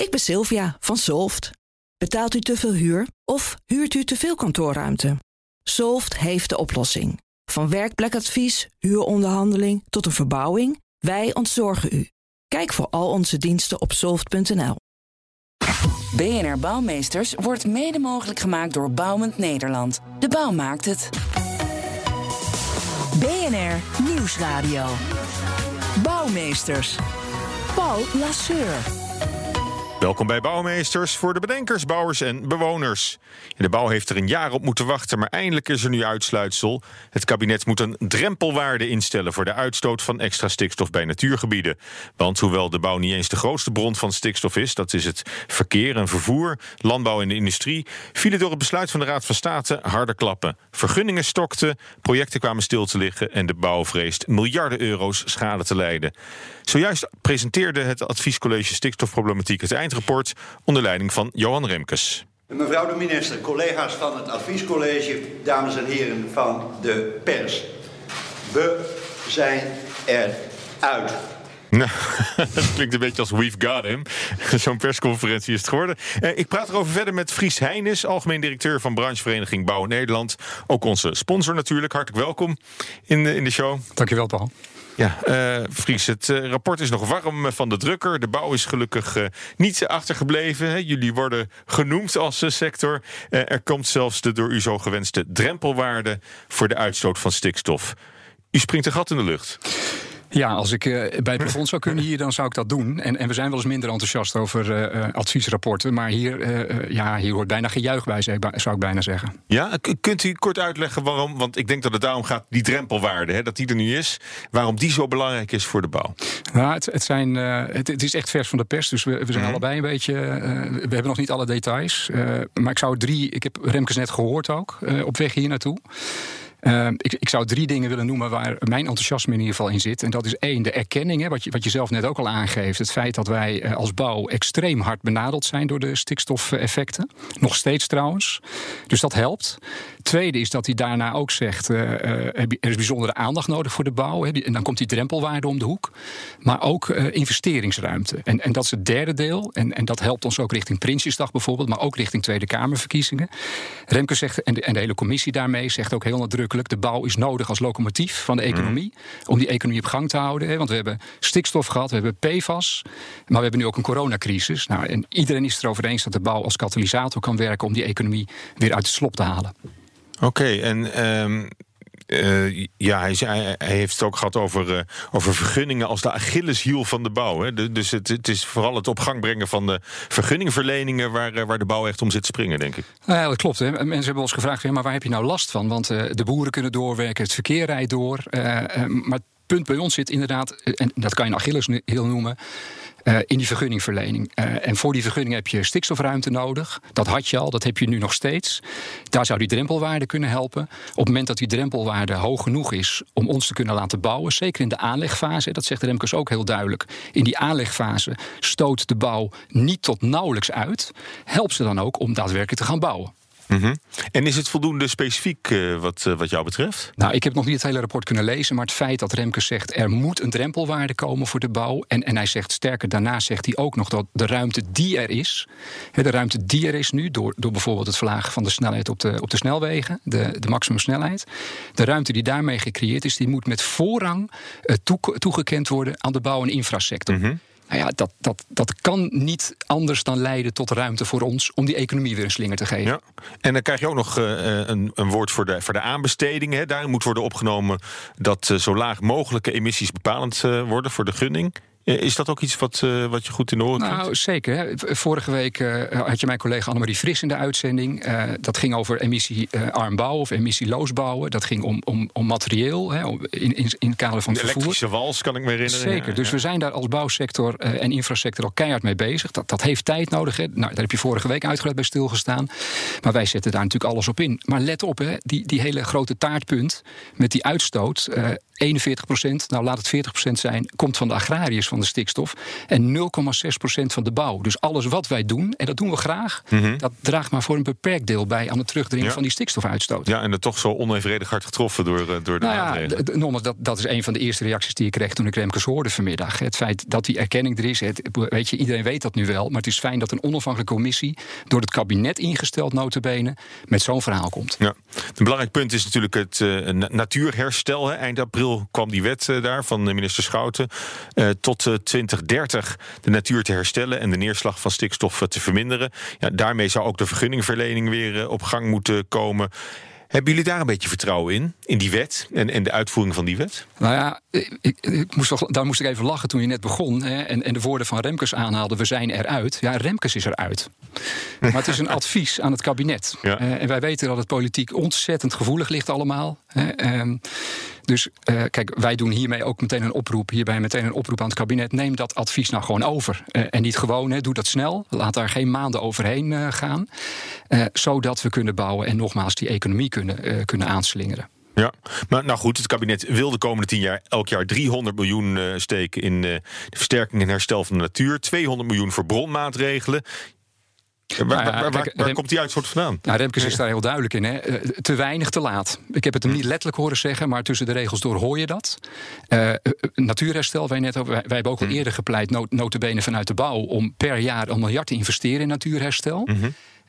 Ik ben Sylvia van Solft. Betaalt u te veel huur of huurt u te veel kantoorruimte? Solft heeft de oplossing. Van werkplekadvies, huuronderhandeling tot een verbouwing, wij ontzorgen u. Kijk voor al onze diensten op soft.nl. BNR Bouwmeesters wordt mede mogelijk gemaakt door Bouwend Nederland. De bouw maakt het. BNR Nieuwsradio. Bouwmeesters. Paul Lasseur. Welkom bij Bouwmeesters voor de bedenkers, bouwers en bewoners. De bouw heeft er een jaar op moeten wachten, maar eindelijk is er nu uitsluitsel. Het kabinet moet een drempelwaarde instellen voor de uitstoot van extra stikstof bij natuurgebieden. Want hoewel de bouw niet eens de grootste bron van stikstof is, dat is het verkeer en vervoer, landbouw en de industrie, vielen door het besluit van de Raad van State harde klappen. Vergunningen stokten, projecten kwamen stil te liggen en de bouw vreest miljarden euro's schade te lijden. Zojuist presenteerde het Adviescollege Stikstofproblematiek het eindrapport onder leiding van Johan Remkes. Mevrouw de minister, collega's van het adviescollege, dames en heren van de pers. We zijn eruit. Nou, dat klinkt een beetje als we've got him. Zo'n persconferentie is het geworden. Eh, ik praat erover verder met Fries Heijnes, algemeen directeur van branchevereniging Bouw Nederland. Ook onze sponsor natuurlijk. Hartelijk welkom in de, in de show. Dankjewel, Paul. Ja, Fries, het uh, rapport is nog warm van de drukker. De bouw is gelukkig uh, niet achtergebleven. Jullie worden genoemd als sector. er komt zelfs de door u zo gewenste drempelwaarde voor de uitstoot van stikstof. U springt een gat in de lucht. Ja, als ik uh, bij het plafond zou kunnen hier, dan zou ik dat doen. En, en we zijn wel eens minder enthousiast over uh, adviesrapporten. Maar hier, uh, ja, hier hoort bijna gejuich bij, zou ik bijna zeggen. Ja, kunt u kort uitleggen waarom? Want ik denk dat het daarom gaat, die drempelwaarde, hè, dat die er nu is. Waarom die zo belangrijk is voor de bouw? Nou, het, het zijn, het, het, is echt vers van de pers. Dus we, we zijn mm. allebei een beetje. we hebben nog niet alle details. maar ik zou drie. Ik heb Remkes net gehoord ook. op weg hier naartoe. Uh, ik, ik, zou drie dingen willen noemen waar mijn enthousiasme in ieder geval in zit. En dat is één, de erkenning, hè, wat, je, wat je zelf net ook al aangeeft. Het feit dat wij uh, als bouw extreem hard benadeld zijn door de stikstofeffecten. Nog steeds trouwens. Dus dat helpt. Tweede is dat hij daarna ook zegt: uh, er is bijzondere aandacht nodig voor de bouw. Hè, en dan komt die drempelwaarde om de hoek. Maar ook investeringsruimte. En, en dat is het derde deel. En, en dat helpt ons ook richting Prinsjesdag bijvoorbeeld, maar ook richting Tweede Kamerverkiezingen. Remke zegt, en de, en de hele commissie daarmee zegt ook heel nadrukkelijk de bouw is nodig als locomotief van de economie. Om die economie op gang te houden. Hè, want we hebben stikstof gehad, we hebben PFAS. Maar we hebben nu ook een coronacrisis. Nou, en iedereen is het erover eens dat de bouw als katalysator kan werken om die economie weer uit de slop te halen. Oké, en um, uh, ja, hij, hij, heeft het ook gehad over, uh, over vergunningen als de Achilleshiel van de bouw. Hè. dus het, het, is vooral het op gang brengen van de vergunningverleningen waar, uh, waar de bouw echt om zit te springen, denk ik. Ja, dat klopt. Hè. Mensen hebben ons gevraagd, maar waar heb je nou last van? Want de boeren kunnen doorwerken, het verkeer rijdt door. maar het punt bij ons zit inderdaad, en dat kan je een noemen uh, in die vergunningverlening. Uh, en voor die vergunning heb je stikstofruimte nodig. Dat had je al, dat heb je nu nog steeds. Daar zou die drempelwaarde kunnen helpen. Op het moment dat die drempelwaarde hoog genoeg is om ons te kunnen laten bouwen, zeker in de aanlegfase, dat zegt Remkes ook heel duidelijk. In die aanlegfase stoot de bouw niet tot nauwelijks uit. Helpt ze dan ook om daadwerkelijk te gaan bouwen. Mm En is het voldoende specifiek uh, wat, uh, wat jou betreft? Nou, ik heb nog niet het hele rapport kunnen lezen, maar het feit dat Remkes zegt er moet een drempelwaarde komen voor de bouw. En, en hij zegt sterker, daarna zegt hij ook nog dat de ruimte die er is, de ruimte die er is nu, door, door bijvoorbeeld het verlagen van de snelheid op de, op de snelwegen, de, de maximumsnelheid, de ruimte die daarmee gecreëerd is, die moet met voorrang uh, toegekend worden aan de bouw- en infrasector. Mm nou ja, dat, dat, dat kan niet anders dan leiden tot ruimte voor ons om die economie weer een slinger te geven. Ja. En dan krijg je ook nog uh, een, een woord voor de, voor de aanbesteding. Hè. Daarin moet worden opgenomen dat uh, zo laag mogelijke emissies bepalend worden voor de gunning. Is dat ook iets wat, uh, wat je goed in de oren Nou, zeker. Hè. Vorige week uh, had je mijn collega Annemarie Fris in de uitzending. Uh, dat ging over emissiearm bouwen of emissieloos bouwen. Dat ging om, om, om materieel hè, in, in, in het kader van de vervoer. elektrische wals, kan ik me herinneren. Zeker. Ja, dus we zijn daar als bouwsector en infrasector al keihard mee bezig. Dat, dat heeft tijd nodig. Hè. Nou, daar heb je vorige week uitgebreid bij stilgestaan. Maar wij zetten daar natuurlijk alles op in. Maar let op, hè, die, die hele grote taartpunt met die uitstoot... 41 procent, nou laat het 40 procent zijn, komt van de agrariërs van de stikstof. En 0,6% van de bouw. Dus alles wat wij doen, en dat doen we graag, Mhm. dat draagt maar voor een beperkt deel bij aan het terugdringen Ja. van die stikstofuitstoot. Ja, en dat toch zo onevenredig hard getroffen door, eh, door de Nou ja, nogmaals, dat, dat is een van de eerste reacties die ik kreeg toen ik Remkes hoorde vanmiddag. Het feit dat die erkenning er is, het, weet je, iedereen weet dat nu wel. Maar het is fijn dat een onafhankelijke commissie, door het kabinet ingesteld notabene, met zo'n verhaal komt. Ja. Een belangrijk punt is natuurlijk het eh, na- natuurherstel. Hè. Eind april kwam die wet eh, daar van minister Schouten. Tot eh, 2030 de natuur te herstellen en de neerslag van stikstof eh, te verminderen. Ja, daarmee zou ook de vergunningverlening weer eh, op gang moeten komen. Hebben jullie daar een beetje vertrouwen in? In die wet en, en de uitvoering van die wet? Nou ja, ik, ik, moest toch, daar moest ik even lachen toen je net begon. Hè, en, en de woorden van Remkes aanhaalde: we zijn eruit. Ja, Remkes is eruit. Maar het is een advies aan het kabinet. Ja. Eh, en wij weten dat het politiek ontzettend gevoelig ligt allemaal. Hè, ehm, dus eh, kijk, wij doen hiermee ook meteen een oproep. Hierbij meteen een oproep aan het kabinet. Neem dat advies nou gewoon over. Eh, en niet gewoon, hè, doe dat snel. Laat daar geen maanden overheen eh, gaan. Zodat we kunnen bouwen en nogmaals die economie kunnen, kunnen aanslingeren. Ja, maar nou goed, het kabinet wil de komende tien jaar elk jaar 300 miljoen steken in de versterking en herstel van de natuur. 200 miljoen voor bronmaatregelen. Waar, Nou ja, waar- waar- kijk, waar Rem- komt die vandaan? Nou, Remkes is daar heel duidelijk in. Hè. Eh, Te weinig, te laat. Ik heb het hem niet letterlijk horen zeggen, maar tussen de regels door hoor je dat. Eh, eh, natuurherstel, wij, net over, wij, wij hebben ook al eerder gepleit, not, notabene vanuit de bouw, om per jaar een miljard te investeren in natuurherstel.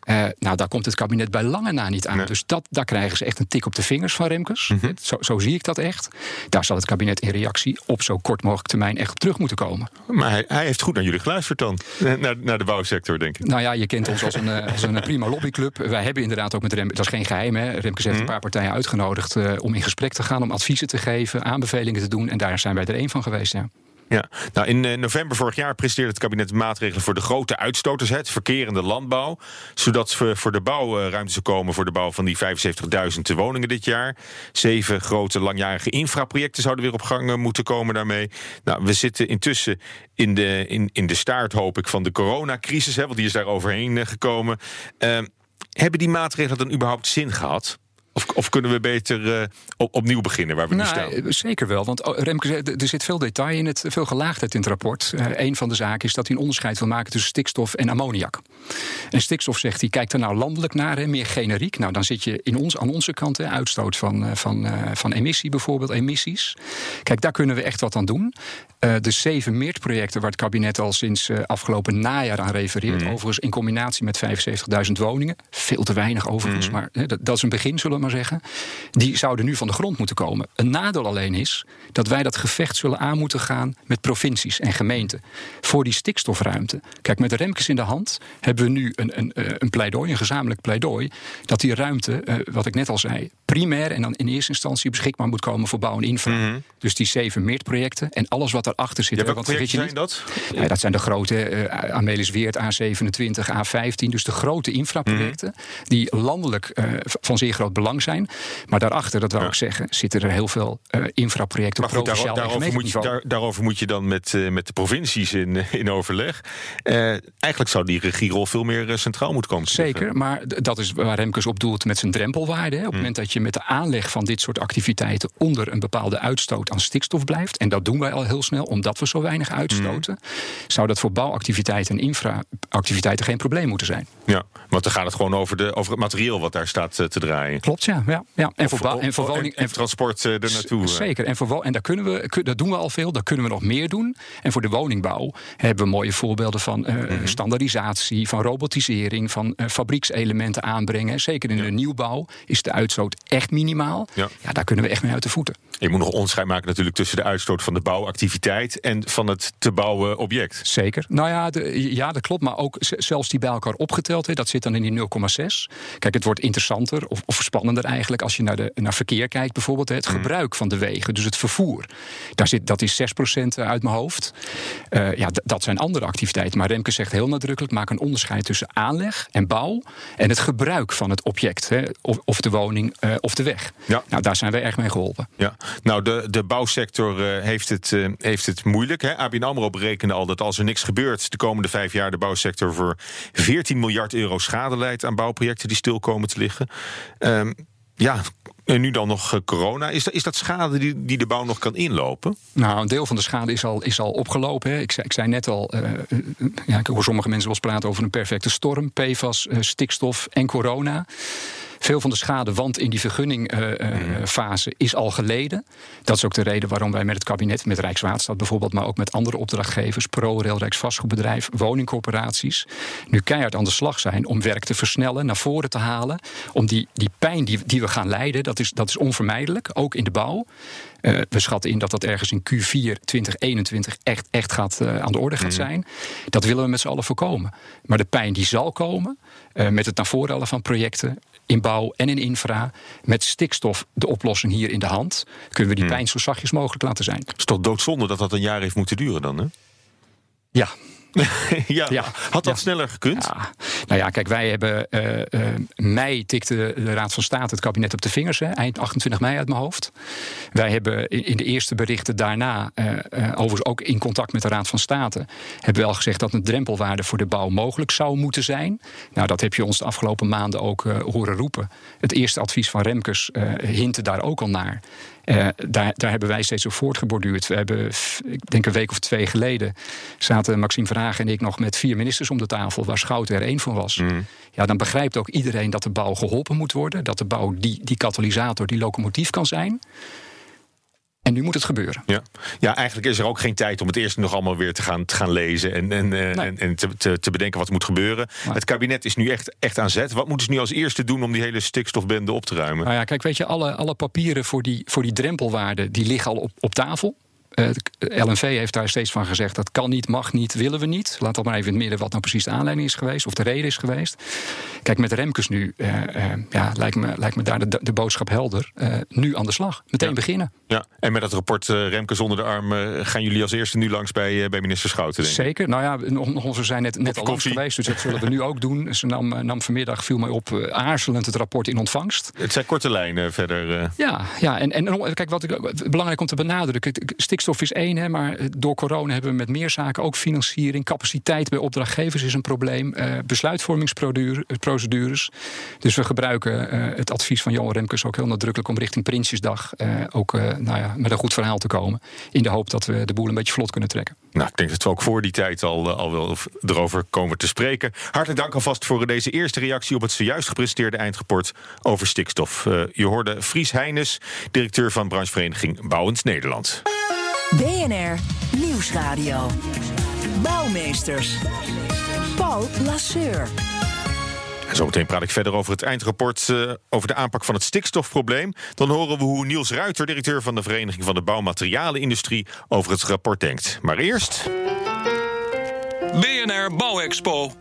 Eh, nou, daar komt het kabinet bij lange na niet aan. Nee. Dus dat, daar krijgen ze echt een tik op de vingers van Remkes. zo, zo zie ik dat echt. Daar zal het kabinet in reactie op zo kort mogelijk termijn echt op terug moeten komen. Maar hij, hij heeft goed naar jullie geluisterd dan. Eh, Naar, naar de bouwsector, denk ik. Nou ja, je kent ons als een, eh, als een prima lobbyclub. Wij hebben inderdaad ook met Remkes, dat is geen geheim, hè. Remkes heeft een paar partijen uitgenodigd om in gesprek te gaan, om adviezen te geven, aanbevelingen te doen. En daar zijn wij er één van geweest, ja. Ja. Nou, in eh, november vorig jaar presenteerde het kabinet maatregelen voor de grote uitstoters, het verkeer en de landbouw. Zodat we voor de bouw eh, ruimte komen voor de bouw van die 75.000 woningen dit jaar. Zeven grote langjarige infraprojecten zouden weer op gang eh, moeten komen daarmee. Nou, we zitten intussen in de, in, in de staart, hoop ik, van de coronacrisis, hè, want die is daar overheen gekomen. Eh, hebben die maatregelen dan überhaupt zin gehad? Of, of kunnen we beter eh, op, opnieuw beginnen waar we nu Nou, staan? eh, zeker wel, want oh, Remke er zit veel detail in het, veel gelaagdheid in het rapport. Eh een van de zaken is dat hij een onderscheid wil maken tussen stikstof en ammoniak. En stikstof zegt hij, kijk er nou landelijk naar, hè, meer generiek. Nou, dan zit je in ons, aan onze kant, hè, uitstoot van, van, van emissie bijvoorbeeld, emissies. Kijk, daar kunnen we echt wat aan doen. De zeven meertprojecten waar het kabinet al sinds afgelopen najaar aan refereert, overigens in combinatie met 75.000 woningen, veel te weinig overigens, maar hè, dat, dat is een begin, zullen we maar zeggen. Die zouden nu van de grond moeten komen. Een nadeel alleen is dat wij dat gevecht zullen aan moeten gaan met provincies en gemeenten voor die stikstofruimte. Kijk, met de Remkes in de hand hebben we nu een, een, eh, een pleidooi, een gezamenlijk pleidooi, dat die ruimte, eh, wat ik net al zei, primair en dan in eerste instantie beschikbaar moet komen voor bouw en infra. Dus die zeven meerprojecten en alles wat daarachter zit. Ja, welke want projecten zijn niet, dat? ja, dat zijn de grote eh Amelisweert, A27, A15. Dus de grote infraprojecten die landelijk eh, van zeer groot belang zijn. Maar daarachter, dat wil Ja. ik zeggen, zitten er heel veel eh, infraprojecten op Maar goed, daar- provinciaal en daarover, moet je, daar- daarover moet je dan met, eh, met de provincies in, eh, in overleg. Eigenlijk zou die regierol veel meer centraal moeten komen. Zeker, maar dat is waar Remkes op doelt met zijn drempelwaarde. Hè. Op het moment dat je met de aanleg van dit soort activiteiten onder een bepaalde uitstoot aan stikstof blijft, en dat doen wij al heel snel omdat we zo weinig uitstoten, zou dat voor bouwactiviteiten en infraactiviteiten geen probleem moeten zijn. Ja, want dan gaat het gewoon over, de, over het materieel wat daar staat te draaien. Klopt, ja. ja, ja. En, voor en voor woning. en, transport eh, er naartoe. eh. Zeker. En voor, en daar kunnen we, dat doen we al veel, daar kunnen we nog meer doen. En voor de woningbouw hebben we mooie voorbeelden van Mhm. standaardisatie, van robotisering, van eh, fabriekselementen aanbrengen. Zeker in de nieuwbouw is de uitstoot echt minimaal. Ja. Ja. daar kunnen we echt mee uit de voeten. Je moet nog onderscheid maken natuurlijk tussen de uitstoot van de bouwactiviteit en van het te bouwen object. Zeker. Nou ja, de, ja, dat klopt. Maar ook z- zelfs die bij elkaar opgeteld, hè, dat zit dan in die 0,6. Kijk, het wordt interessanter of, of spannender eigenlijk als je naar, de, naar verkeer kijkt, bijvoorbeeld. Het gebruik van de wegen, dus het vervoer. Daar zit, dat is 6% uit mijn hoofd. Eh, ja, dat zijn andere activiteiten. Maar Remke zegt heel nadrukkelijk: maak een onderscheid tussen aanleg en bouw en het gebruik van het object. Hè, of, of de woning eh, of de weg. Ja. Nou, daar zijn wij erg mee geholpen. Ja, nou, de, de bouwsector eh, heeft, het, eh, heeft het moeilijk. Hè? ABN AMRO berekende al dat als er niks gebeurt... de komende vijf jaar de bouwsector voor 14 miljard euro schade leidt... aan bouwprojecten die stil komen te liggen. Ehm, ja, En nu dan nog eh, corona. Is dat, is dat schade die, die de bouw nog kan inlopen? Nou, een deel van de schade is al, is al opgelopen. Hè. Ik, zei, ik zei net al, uh, ja, ik hoor sommige mensen wel eens praten over een perfecte storm. PFAS, stikstof en corona. Veel van de schade, want in die vergunningfase uh, is al geleden. Dat is ook de reden waarom wij met het kabinet, met Rijkswaterstaat bijvoorbeeld, maar ook met andere opdrachtgevers, ProRail, Rijksvastgoedbedrijf, woningcorporaties, nu keihard aan de slag zijn om werk te versnellen, naar voren te halen. Om die, die pijn die, die we gaan leiden, dat is, dat is onvermijdelijk, ook in de bouw. Uh, we schatten in dat dat ergens in Q4 2021 echt, echt gaat, uh, aan de orde gaat zijn. Mm. Dat willen we met z'n allen voorkomen. Maar de pijn die zal komen, uh, met het naar voren halen van projecten in bouw en in infra, met stikstof de oplossing hier in de hand, kunnen we die Hmm. pijn zo zachtjes mogelijk laten zijn. Het is toch doodzonde dat dat een jaar heeft moeten duren dan, hè? Ja, ja, Ja. had dat Ja. sneller gekund? Ja, nou ja, kijk, wij hebben eh, eh, mei tikte de Raad van State het kabinet op de vingers, hè, eind 28 mei uit mijn hoofd. Wij hebben in de eerste berichten daarna, eh, overigens ook in contact met de Raad van State, hebben we al gezegd dat een drempelwaarde voor de bouw mogelijk zou moeten zijn. Nou, dat heb je ons de afgelopen maanden ook horen roepen. Het eerste advies van Remkes hintte daar ook al naar. Daar, daar hebben wij steeds op voortgeborduurd. We hebben, ik denk een week of twee geleden, zaten Maxime En ik nog met vier ministers om de tafel, waar Schouten er één van was. Ja, dan begrijpt ook iedereen dat de bouw geholpen moet worden. Dat de bouw die, die katalysator, die locomotief kan zijn. En nu moet het gebeuren. Ja. ja, eigenlijk is er ook geen tijd om het eerst nog allemaal weer te gaan, te gaan lezen en, en, eh, Nee. en, en te, te, te bedenken wat moet gebeuren. Het kabinet is nu echt, echt aan zet. Wat moeten ze nu als eerste doen om die hele stikstofbende op te ruimen? Nou ja, kijk, weet je, alle, alle papieren voor die, voor die drempelwaarden, die liggen al op, op tafel. Eh, Het LNV heeft daar steeds van gezegd dat kan niet, mag niet, willen we niet. Laat dat maar even in het midden wat nou precies de aanleiding is geweest of de reden is geweest. Kijk, met Remkes nu eh, eh, ja, lijkt, me, lijkt me daar de, de boodschap helder. Eh, nu aan de slag, meteen Ja. beginnen. Ja, en met dat rapport eh, Remkes onder de arm eh, gaan jullie als eerste nu langs bij, eh, bij minister Schouten. Denk ik. Zeker. Nou ja, nog, we zijn net, net al langs geweest, dus dat zullen we nu ook doen. Ze nam, eh, nam vanmiddag, viel mij op, eh, aarzelend het rapport in ontvangst. Het zijn korte lijnen verder. eh. Ja, ja en, en kijk, wat ik belangrijk om te benadrukken: kijk, stikstof is één, hè, maar door corona hebben we met meer zaken ook financiering, capaciteit bij opdrachtgevers is een probleem, eh, besluitvormingsprocedures. Dus we gebruiken eh, het advies van Johan Remkes ook heel nadrukkelijk om richting Prinsjesdag eh, ook eh, nou ja, met een goed verhaal te komen. In de hoop dat we de boel een beetje vlot kunnen trekken. Nou, ik denk dat we ook voor die tijd al, eh, al wel erover komen te spreken. Hartelijk dank alvast voor deze eerste reactie op het zojuist gepresenteerde eindrapport over stikstof. Eh, je hoorde Fries Heines, directeur van branchevereniging Bouwend Nederland. BNR Nieuwsradio. Bouwmeesters. Paul Lasseur. En zometeen praat ik verder over het eindrapport eh, over de aanpak van het stikstofprobleem. Dan horen we hoe Niels Ruiter, directeur van de Vereniging van de Bouwmaterialenindustrie, over het rapport denkt. Maar eerst BNR Bouwexpo.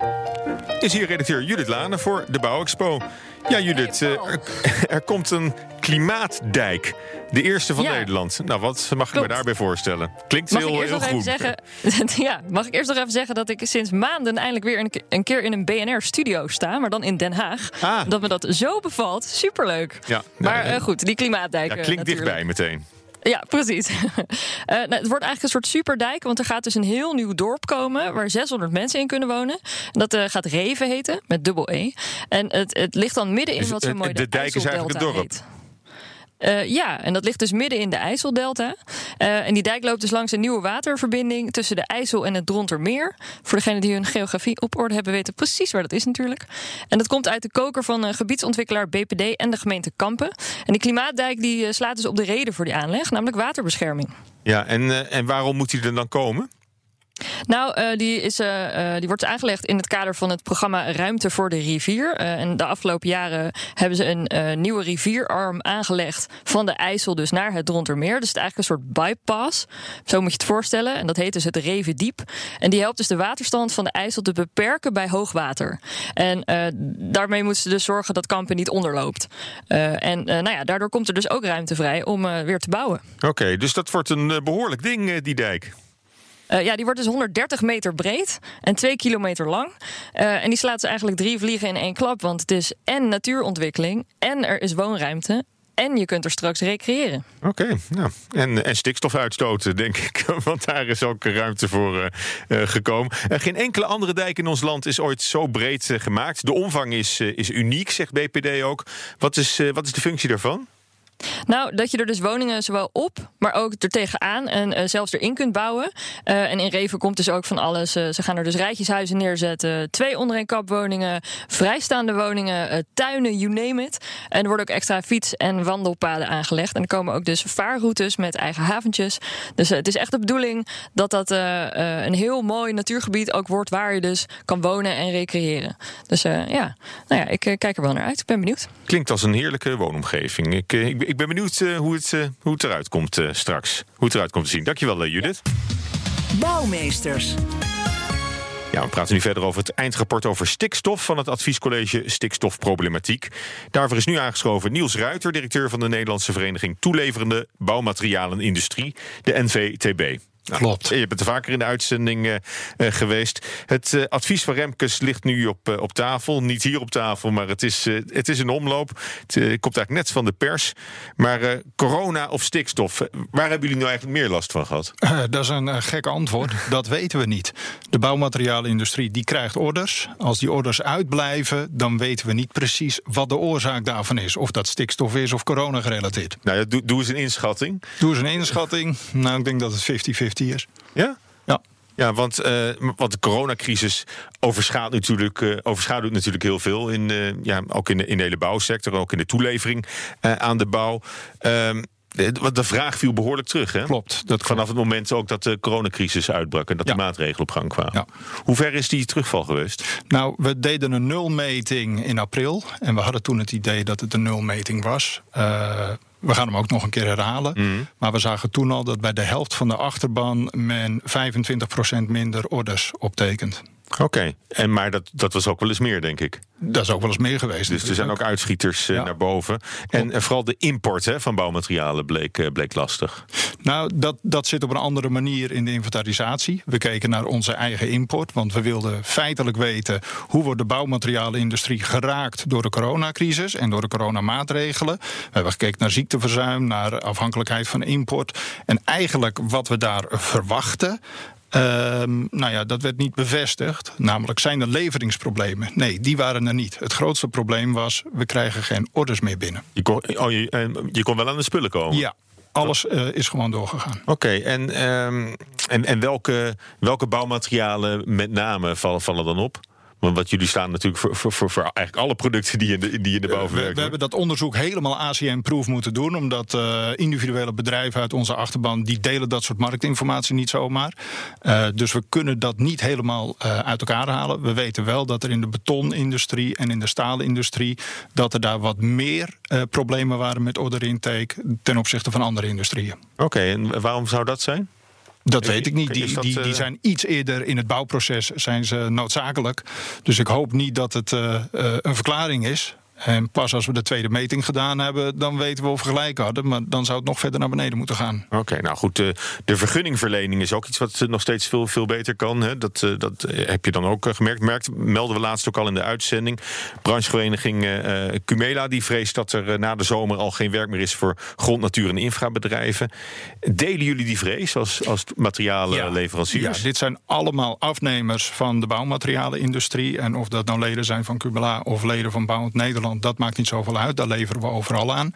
is hier redacteur Judith Lane voor de Bouwexpo. Ja, Judith, eh, er, er komt een klimaatdijk. De eerste van Ja. Nederland. Nou, wat mag ik me daarbij voorstellen? Klinkt Mag heel, ik eerst heel nog even groen. zeggen? ja, mag ik eerst nog even zeggen dat ik sinds maanden eindelijk weer een, ke- een keer in een BNR-studio sta, maar dan in Den Haag. Ah. Dat me dat zo bevalt. Superleuk. Ja, Maar eh, goed, die klimaatdijk. ja, eh, klinkt natuurlijk. dichtbij meteen. Ja, precies. Eh, nou, het wordt eigenlijk een soort superdijk, want er gaat dus een heel nieuw dorp komen waar 600 mensen in kunnen wonen. Dat eh, gaat Reven heten, met dubbel E. En het, het ligt dan midden in Dus wat zo mooi de dijk is eigenlijk het dorp? heet. Eh, ja, en dat ligt dus midden in de IJsseldelta. Eh, en die dijk loopt dus langs een nieuwe waterverbinding tussen de IJssel en het Drontermeer. Voor degenen die hun geografie op orde hebben, weten precies waar dat is natuurlijk. En dat komt uit de koker van eh, gebiedsontwikkelaar BPD en de gemeente Kampen. En die klimaatdijk die slaat dus op de reden voor die aanleg, namelijk waterbescherming. Ja, en, en waarom moet hij er dan komen? Nou, eh, die, is, eh, eh, die wordt aangelegd in het kader van het programma Ruimte voor de Rivier. En de afgelopen jaren hebben ze een nieuwe rivierarm aangelegd van de IJssel dus naar het Drontermeer. Dus het is eigenlijk een soort bypass. Zo moet je het voorstellen. En dat heet dus het Revendiep. En die helpt dus de waterstand van de IJssel te beperken bij hoogwater. En daarmee moeten ze dus zorgen dat Kampen niet onderloopt. En nou ja, daardoor komt er dus ook ruimte vrij om weer te bouwen. Oké, dus dat wordt een eh, behoorlijk ding, die dijk. Eh, ja, die wordt dus 130 meter breed en 2 kilometer lang. Eh, en die slaat dus eigenlijk drie vliegen in één klap. Want het is en natuurontwikkeling, en er is woonruimte. En je kunt er straks recreëren. Oké, en, en stikstof uitstoten, denk ik. Want daar is ook ruimte voor eh, eh, gekomen. Eh, geen enkele andere dijk in ons land is ooit zo breed eh, gemaakt. De omvang is, eh, is uniek, zegt BPD ook. Wat is, eh, wat is de functie daarvan? Nou, dat je er dus woningen zowel op, maar ook er tegenaan en uh, zelfs erin kunt bouwen. Uh, en in Reven komt dus ook van alles. Uh, ze gaan er dus rijtjeshuizen neerzetten, twee ondereenkapwoningen, vrijstaande woningen, tuinen, you name it. En er worden ook extra fiets- en wandelpaden aangelegd. En er komen ook dus vaarroutes met eigen haventjes. Dus het is echt de bedoeling dat dat een heel mooi natuurgebied ook wordt waar je dus kan wonen en recreëren. Dus ja, nou ja, ik kijk er wel naar uit. Ik ben benieuwd. Klinkt als een heerlijke woonomgeving. Ik, ik, ik ben benieuwd uh, hoe, het, uh, hoe het eruit komt uh, straks. Hoe het eruit komt te zien. Dankjewel, Judith. Bouwmeesters. Ja, we praten nu verder over het eindrapport over stikstof van het adviescollege Stikstofproblematiek. Daarvoor is nu aangeschoven Niels Ruiter, directeur van de Nederlandse Vereniging Toeleverende Bouwmaterialenindustrie, de NVTB. Klopt. Je bent er vaker in de uitzending uh, uh, geweest. Het uh, advies van Remkes ligt nu op, op tafel. Niet hier op tafel, maar het is, het is een omloop. Het komt eigenlijk net van de pers. Maar corona of stikstof, waar hebben jullie nou eigenlijk meer last van gehad? dat is een gek antwoord. dat weten we niet. De bouwmaterialenindustrie die krijgt orders. Als die orders uitblijven, dan weten we niet precies wat de oorzaak daarvan is. Of dat stikstof is of corona gerelateerd. Nou ja, doe, doe eens een inschatting. Doe eens een inschatting. Nou, ik denk dat het 50-50 Ja? Ja. Ja, want, uh, want de coronacrisis overschaduwt natuurlijk, uh, overschaduwt natuurlijk heel veel. In, uh, ja, ook in de, in de hele bouwsector, ook in de toelevering aan de bouw. Ehm, de, de vraag viel behoorlijk terug. Hè? Klopt. Dat Vanaf het moment ook dat de coronacrisis uitbrak en dat Ja. de maatregelen op gang kwamen. Ja. Hoe ver is die terugval geweest? Nou, we deden een nulmeting in april. En we hadden toen het idee dat het een nulmeting was. Uh, we gaan hem ook nog een keer herhalen. Mhm. Maar we zagen toen al dat bij de helft van de achterban men 25% minder orders optekent. Oké, en maar dat, dat was ook wel eens meer, denk ik. Dat is ook wel eens meer geweest. Dus er zijn ook uitschieters eh, Ja. naar boven. En vooral de import hè, van bouwmaterialen bleek, eh, bleek lastig. Nou, dat, dat zit op een andere manier in de inventarisatie. We keken naar onze eigen import, want we wilden feitelijk weten hoe wordt de bouwmaterialenindustrie geraakt door de coronacrisis en door de coronamaatregelen. We hebben gekeken naar ziekteverzuim, naar afhankelijkheid van import. En eigenlijk wat we daar verwachten. Ehm, nou ja, dat werd niet bevestigd. Namelijk, zijn er leveringsproblemen? Nee, die waren er niet. Het grootste probleem was, we krijgen geen orders meer binnen. Je kon, oh, je, eh, je kon wel aan de spullen komen. Ja, alles eh, is gewoon doorgegaan. Oké, en, ehm, en, en welke, welke bouwmaterialen met name vallen, vallen dan op? Want wat jullie staan natuurlijk voor, voor, voor, voor eigenlijk alle producten die in de, die in de bouw We, hebben dat onderzoek helemaal ACM-proof moeten doen. Omdat eh, individuele bedrijven uit onze achterban... die delen dat soort marktinformatie niet zomaar. Eh, dus we kunnen dat niet helemaal eh, uit elkaar halen. We weten wel dat er in de betonindustrie en in de staalindustrie... dat er daar wat meer problemen waren met orderintake... ten opzichte van andere industrieën. Oké, en waarom zou dat zijn? Dat weet ik niet. Die, die, die eh, zijn iets eerder in het bouwproces zijn ze noodzakelijk. Dus ik hoop niet dat het eh, eh, een verklaring is. En pas als we de tweede meting gedaan hebben, dan weten we of we gelijk hadden. Maar dan zou het nog verder naar beneden moeten gaan. Oké, nou goed, de, de vergunningverlening is ook iets wat eh, nog steeds veel, veel beter kan. Hè? Dat, eh, dat eh, heb je dan ook eh, gemerkt. Merkt, melden we laatst ook al in de uitzending. Branchevereniging eh, eh, Cumela die vreest dat er eh, na de zomer al geen werk meer is voor grond, natuur en infrabedrijven. Delen jullie die vrees als, als materialenleveranciers? Ja, dit zijn allemaal afnemers van de bouwmaterialenindustrie. En of dat nou leden zijn van Cubela of leden van Bouwend Nederland, dat maakt niet zoveel uit. Daar leveren we overal aan.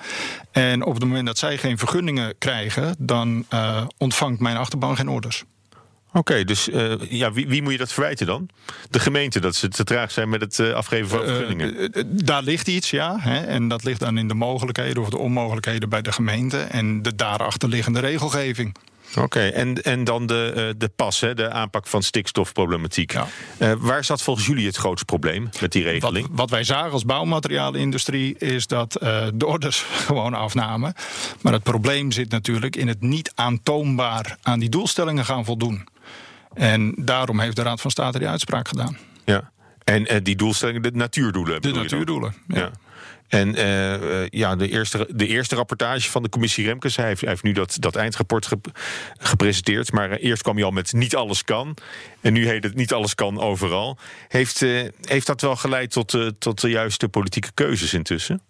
En op het moment dat zij geen vergunningen krijgen, dan eh, ontvangt mijn achterban geen orders. Oké, dus eh, ja, wie, wie moet je dat verwijten dan? De gemeente, dat ze te traag zijn met het eh, afgeven van vergunningen. Daar ligt iets, ja. Hè, en dat ligt dan in de mogelijkheden of de onmogelijkheden bij de gemeente. En de daarachterliggende regelgeving. Oké, en, en dan de, eh, de pas, hè, de aanpak van stikstofproblematiek. Ja. Eh, waar zat volgens jullie het grootste probleem met die Wat, regeling? wat wij zagen als bouwmaterialenindustrie is dat eh, de orders gewoon afnamen. Maar het probleem zit natuurlijk in het niet aantoonbaar aan die doelstellingen gaan voldoen. En daarom heeft de Raad van State die uitspraak gedaan. Ja. En die doelstellingen, de natuurdoelen. De natuurdoelen. Ja. Ja. En eh, eh, ja, de eerste, de eerste rapportage van de commissie Remkes, hij heeft, heeft nu dat, dat eindrapport ge- gepresenteerd. Maar eh, eerst kwam hij al met niet alles kan. En nu heet het niet alles kan overal. Heeft, heeft dat wel geleid tot, tot de juiste politieke keuzes intussen?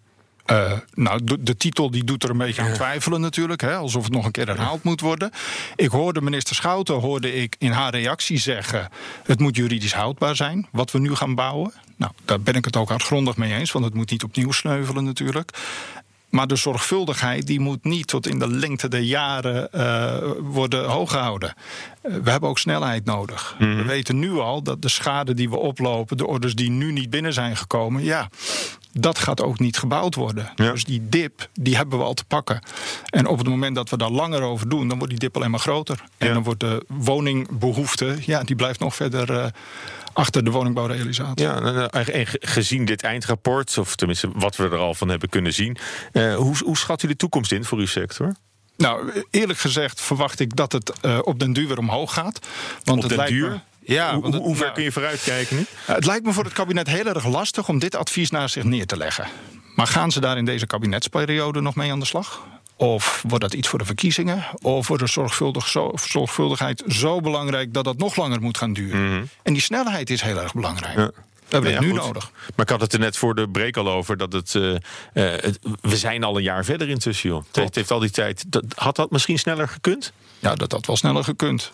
Eh, nou, de, de titel die doet er een beetje aan twijfelen natuurlijk. Hè, alsof het nog een keer herhaald moet worden. Ik hoorde minister Schouten hoorde ik in haar reactie zeggen... het moet juridisch houdbaar zijn, wat we nu gaan bouwen. Nou, daar ben ik het ook hardgrondig mee eens, want het moet niet opnieuw sneuvelen natuurlijk. Maar de zorgvuldigheid die moet niet tot in de lengte der jaren uh, worden hooggehouden. Uh, we hebben ook snelheid nodig. Mm. We weten nu al dat de schade die we oplopen, de orders die nu niet binnen zijn gekomen, ja, dat gaat ook niet gebouwd worden. Ja. Dus die dip, die hebben we al te pakken. En op het moment dat we daar langer over doen, dan wordt die dip alleen maar groter. En dan wordt de woningbehoefte, ja, die blijft nog verder uh, achter de woningbouwrealisatie. Ja, en gezien dit eindrapport, of tenminste wat we er al van hebben kunnen zien, uh, hoe, hoe schat u de toekomst in voor uw sector? Nou, eerlijk gezegd verwacht ik dat het uh, op den duur weer omhoog gaat. Want op het den lijkt duur? Me, ja, hoe, hoe ver nou, kun je vooruitkijken nu? Het lijkt me voor het kabinet heel erg lastig om dit advies naast zich neer te leggen. Maar gaan ze daar in deze kabinetsperiode nog mee aan de slag? Of wordt dat iets voor de verkiezingen? Of wordt de zorgvuldig, zo, zorgvuldigheid zo belangrijk dat dat nog langer moet gaan duren? Mm -hmm. En die snelheid is heel erg belangrijk. Ja. We hebben het ja, nu goed. nodig. Maar ik had het er net voor de break al over dat het. Uh, uh, het we zijn al een jaar verder intussen, joh. Het heeft, heeft al die tijd. Dat, had dat misschien sneller gekund? Ja, dat had wel sneller gekund.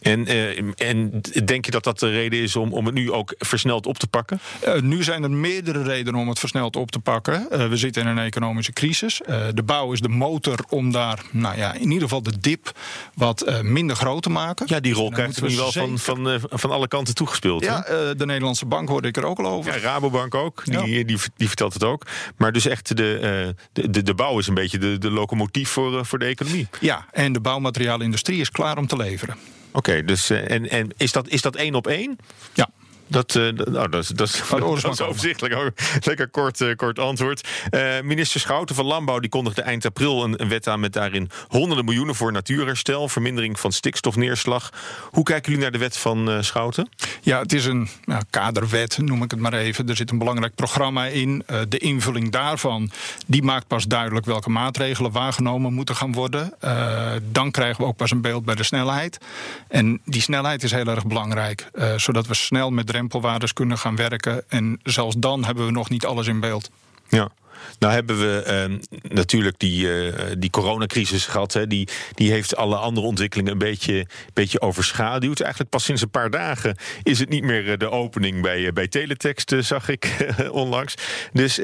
En, uh, en denk je dat dat de reden is om, om het nu ook versneld op te pakken? Uh, nu zijn er meerdere redenen om het versneld op te pakken. Uh, we zitten in een economische crisis. de bouw is de motor om daar, nou ja, in ieder geval de dip wat minder groot te maken. Ja, die rol krijgt nu wel van, van, van alle kanten toegespeeld. Ja, de Nederlandse bank hoorde ik er ook al over. Ja, Rabobank ook, die, ja. die, die, die, vertelt het ook. Maar dus echt, de, de, de, de bouw is een beetje de, de locomotief voor, voor de economie. Ja, en de bouwmateriaalindustrie is klaar om te leveren. Oké, okay, dus en, en is, dat, is dat één op één? Ja. Dat, uh, nou, dat, dat, dat, dat is overzichtelijk. Lekker kort, uh, kort antwoord. Uh, minister Schouten van Landbouw die kondigde eind april een, een, wet aan met daarin honderden miljoenen voor natuurherstel, vermindering van stikstofneerslag. Hoe kijken jullie naar de wet van Schouten? Ja, het is een nou, kaderwet, noem ik het maar even. Er zit een belangrijk programma in. de invulling daarvan die maakt pas duidelijk welke maatregelen waargenomen moeten gaan worden. dan krijgen we ook pas een beeld bij de snelheid. En die snelheid is heel erg belangrijk, zodat we snel met drempelwaardes kunnen gaan werken. En zelfs dan hebben we nog niet alles in beeld. Ja. Nou hebben we uh, natuurlijk die, uh, die coronacrisis gehad. Hè. Die, die heeft alle andere ontwikkelingen een beetje, beetje overschaduwd. Eigenlijk pas sinds een paar dagen is het niet meer de opening bij, bij Teletext, zag ik onlangs. Dus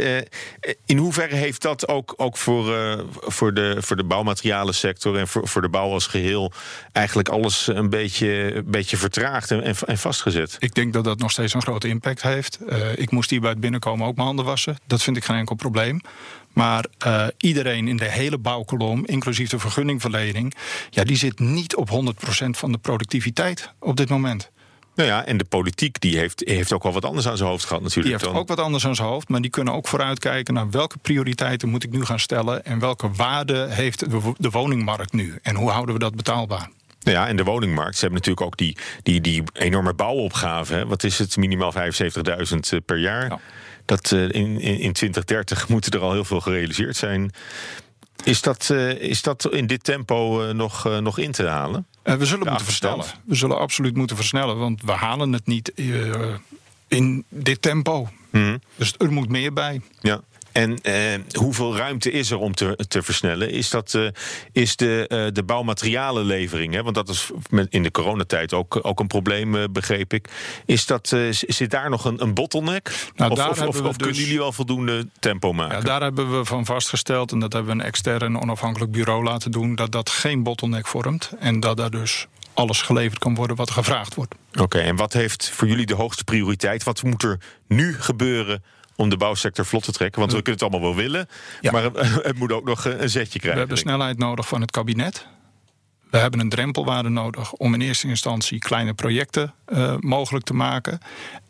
in hoeverre heeft dat ook, ook voor, voor, de, voor de bouwmaterialensector en voor, voor de bouw als geheel eigenlijk alles een beetje, een beetje vertraagd en, en vastgezet? Ik denk dat dat nog steeds een grote impact heeft. ik moest hier bij het binnenkomen ook mijn handen wassen. Dat vind ik geen enkel probleem. Maar uh, iedereen in de hele bouwkolom, inclusief de vergunningverlening, ja, die zit niet op 100% van de productiviteit op dit moment. Nou ja, en de politiek die heeft, heeft ook wel wat anders aan zijn hoofd gehad natuurlijk. Die heeft dan. ook wat anders aan zijn hoofd, maar die kunnen ook vooruitkijken naar welke prioriteiten moet ik nu gaan stellen en welke waarde heeft de, woningmarkt nu en hoe houden we dat betaalbaar. Nou ja, en de woningmarkt. Ze hebben natuurlijk ook die, die, die enorme bouwopgave. Hè. Wat is het? Minimaal 75.000 eh, per jaar. Ja. Dat uh, in, in, in 2030 moeten er al heel veel gerealiseerd zijn. Is dat, uh, is dat in dit tempo uh, nog, nog in te halen? we zullen moeten versnellen. We zullen absoluut moeten versnellen, want we halen het niet in dit tempo. Mm. Dus er moet meer bij. Ja. En eh, hoeveel ruimte is er om te, te versnellen? Is dat uh, is de, uh, de bouwmaterialenlevering? Hè? Want dat is in de coronatijd ook, ook een probleem, begreep ik. Is dat, zit daar nog een, een bottleneck? Nou, of, of, of, of dus, kunnen jullie wel voldoende tempo maken? Ja, daar hebben we van vastgesteld, en dat hebben we een extern onafhankelijk bureau laten doen, dat dat geen bottleneck vormt. En dat daar dus alles geleverd kan worden wat gevraagd wordt. Oké, en wat heeft voor jullie de hoogste prioriteit? Wat moet er nu gebeuren om de bouwsector vlot te trekken? Want we kunnen het allemaal wel willen, ja. maar het moet ook nog een zetje krijgen. We hebben snelheid nodig van het kabinet. We hebben een drempelwaarde nodig om in eerste instantie kleine projecten uh, mogelijk te maken.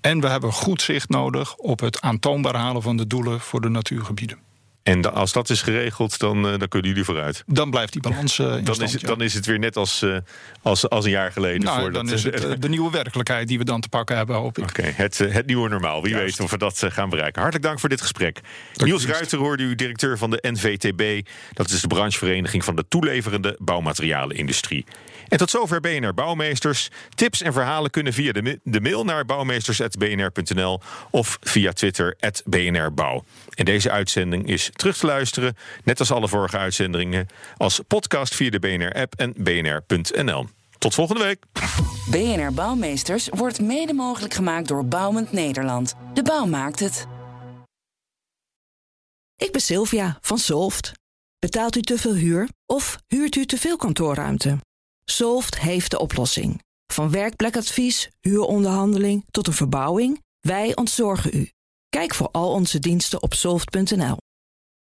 En we hebben goed zicht nodig op het aantoonbaar halen van de doelen voor de natuurgebieden. En als dat is geregeld, dan, uh, dan kunnen jullie vooruit. Dan blijft die balans. Uh, dan, is het, dan is het weer net als, uh, als, als een jaar geleden. Nou, dan is het de nieuwe werkelijkheid die we dan te pakken hebben, hoop ik. Oké, okay, het, het nieuwe normaal. Wie Juist. weet of we dat gaan bereiken. Hartelijk dank voor dit gesprek. Dank Niels Ruiter hoorde u, directeur van de NVTB. Dat is de branchevereniging van de toeleverende bouwmaterialenindustrie. En tot zover BNR Bouwmeesters. Tips en verhalen kunnen via de, de mail naar bouwmeesters.bnr.nl of via Twitter @bnrbouw. En deze uitzending is terug te luisteren, net als alle vorige uitzendingen, als podcast via de BNR-app en bnr.nl. Tot volgende week. BNR Bouwmeesters wordt mede mogelijk gemaakt door Bouwend Nederland. De bouw maakt het. Ik ben Sylvia van Solft. Betaalt u te veel huur of huurt u te veel kantoorruimte? Solft heeft de oplossing. Van werkplekadvies, huuronderhandeling tot een verbouwing, wij ontzorgen u. Kijk voor al onze diensten op soft.nl.